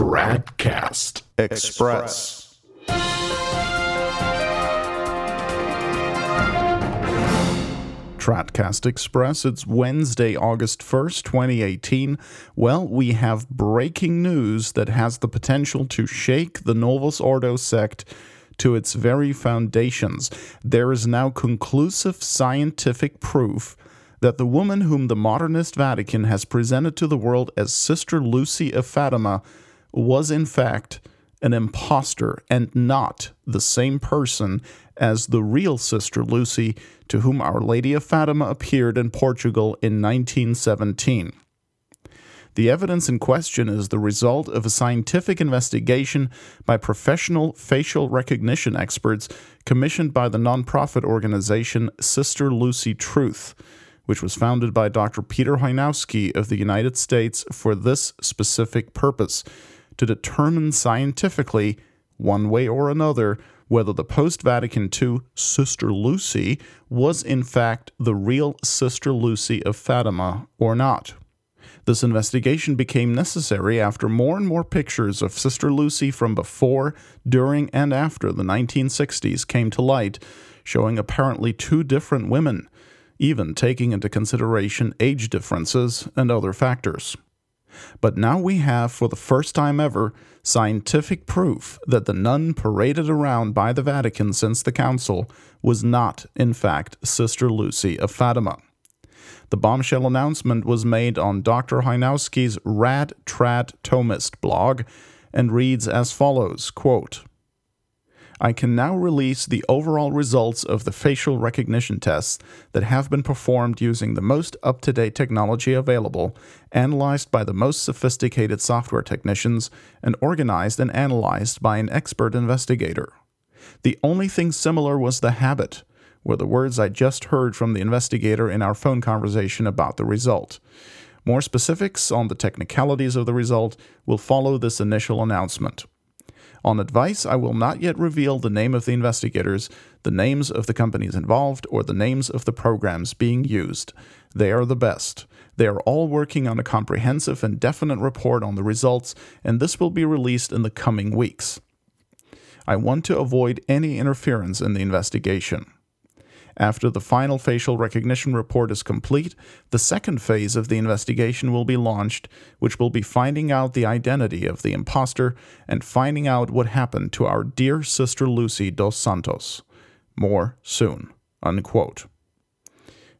Tradcast Express. Tradcast Express. It's Wednesday, August 1st, 2018. Well, we have breaking news that has the potential to shake the Novus Ordo sect to its very foundations. There is now conclusive scientific proof that the woman whom the modernist Vatican has presented to the world as Sister Lucy of Fatima was in fact an impostor and not the same person as the real Sister Lucy to whom Our Lady of Fatima appeared in Portugal in 1917. The evidence in question is the result of a scientific investigation by professional facial recognition experts commissioned by the nonprofit organization Sister Lucy Truth, which was founded by Dr. Peter Chojnowski of the United States for this specific purpose to determine scientifically, one way or another, whether the post Vatican II Sister Lucy was in fact the real Sister Lucy of Fatima or not. This investigation became necessary after more and more pictures of Sister Lucy from before, during, and after the 1960s came to light, showing apparently two different women, even taking into consideration age differences and other factors. But now we have, for the first time ever, scientific proof that the nun paraded around by the Vatican since the Council was not, in fact, Sister Lucy of Fatima. The bombshell announcement was made on Dr. Chojnowski's Rad Trad Thomist blog and reads as follows quote, I can now release the overall results of the facial recognition tests that have been performed using the most up to date technology available, analyzed by the most sophisticated software technicians, and organized and analyzed by an expert investigator. The only thing similar was the habit, were the words I just heard from the investigator in our phone conversation about the result. More specifics on the technicalities of the result will follow this initial announcement. On advice, I will not yet reveal the name of the investigators, the names of the companies involved, or the names of the programs being used. They are the best. They are all working on a comprehensive and definite report on the results, and this will be released in the coming weeks. I want to avoid any interference in the investigation. After the final facial recognition report is complete, the second phase of the investigation will be launched, which will be finding out the identity of the impostor and finding out what happened to our dear sister Lucy dos Santos. More soon. Unquote.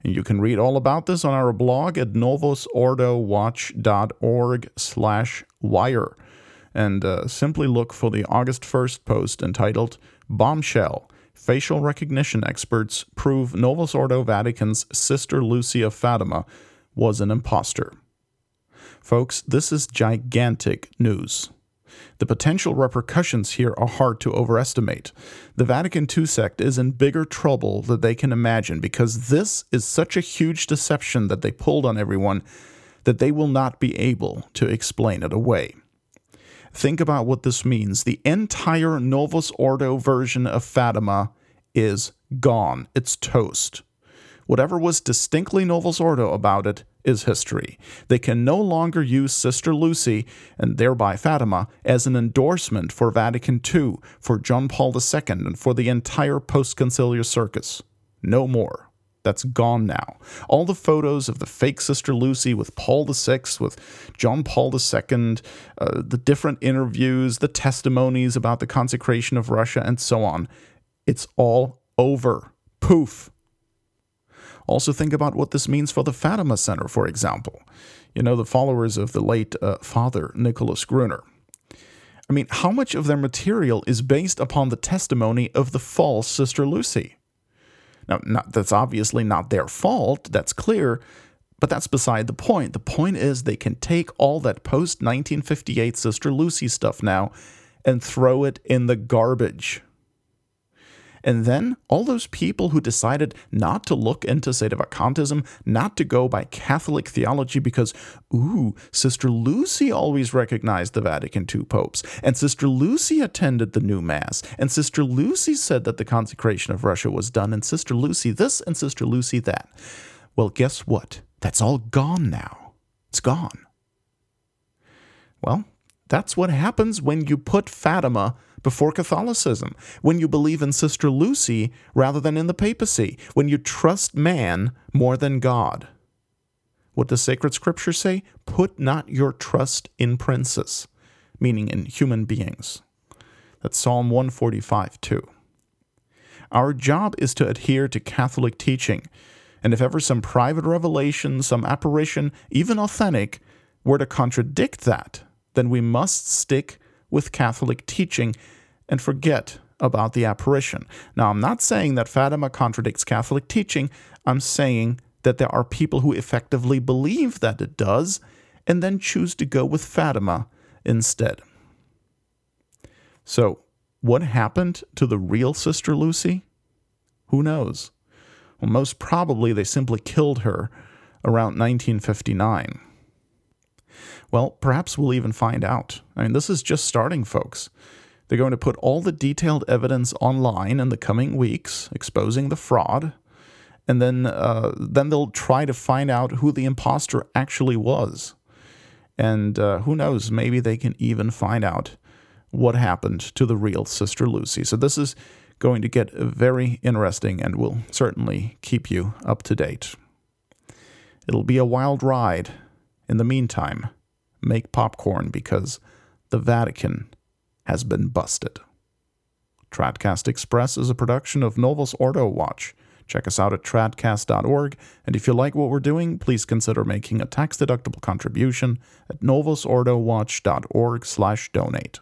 And you can read all about this on our blog at novusordowatch.org slash wire. And uh, simply look for the August 1st post entitled Bombshell facial recognition experts prove Novus Ordo Vatican's Sister Lucia Fatima was an impostor. Folks, this is gigantic news. The potential repercussions here are hard to overestimate. The Vatican II sect is in bigger trouble than they can imagine because this is such a huge deception that they pulled on everyone that they will not be able to explain it away. Think about what this means. The entire Novus Ordo version of Fatima is gone. It's toast. Whatever was distinctly Novus Ordo about it is history. They can no longer use Sister Lucy, and thereby Fatima, as an endorsement for Vatican II, for John Paul II, and for the entire post conciliar circus. No more. That's gone now. All the photos of the fake Sister Lucy with Paul VI, with John Paul II, uh, the different interviews, the testimonies about the consecration of Russia, and so on. It's all over. Poof. Also, think about what this means for the Fatima Center, for example. You know, the followers of the late uh, Father Nicholas Gruner. I mean, how much of their material is based upon the testimony of the false Sister Lucy? Now, not, that's obviously not their fault, that's clear, but that's beside the point. The point is they can take all that post 1958 Sister Lucy stuff now and throw it in the garbage. And then all those people who decided not to look into Sedevacantism, not to go by Catholic theology because, ooh, Sister Lucy always recognized the Vatican II popes, and Sister Lucy attended the new Mass, and Sister Lucy said that the consecration of Russia was done, and Sister Lucy this and Sister Lucy that. Well, guess what? That's all gone now. It's gone. Well, That's what happens when you put Fatima before Catholicism, when you believe in Sister Lucy rather than in the papacy, when you trust man more than God. What does sacred scripture say? Put not your trust in princes, meaning in human beings. That's Psalm 145 2. Our job is to adhere to Catholic teaching, and if ever some private revelation, some apparition, even authentic, were to contradict that, then we must stick with Catholic teaching and forget about the apparition. Now, I'm not saying that Fatima contradicts Catholic teaching, I'm saying that there are people who effectively believe that it does and then choose to go with Fatima instead. So, what happened to the real Sister Lucy? Who knows? Well, most probably they simply killed her around 1959. Well, perhaps we'll even find out. I mean, this is just starting, folks. They're going to put all the detailed evidence online in the coming weeks, exposing the fraud, and then uh, then they'll try to find out who the imposter actually was. And uh, who knows, maybe they can even find out what happened to the real Sister Lucy. So this is going to get very interesting and will certainly keep you up to date. It'll be a wild ride. In the meantime, make popcorn because the Vatican has been busted. Tradcast Express is a production of Novus Ordo Watch. Check us out at tradcast.org, and if you like what we're doing, please consider making a tax-deductible contribution at novusordowatch.org/donate.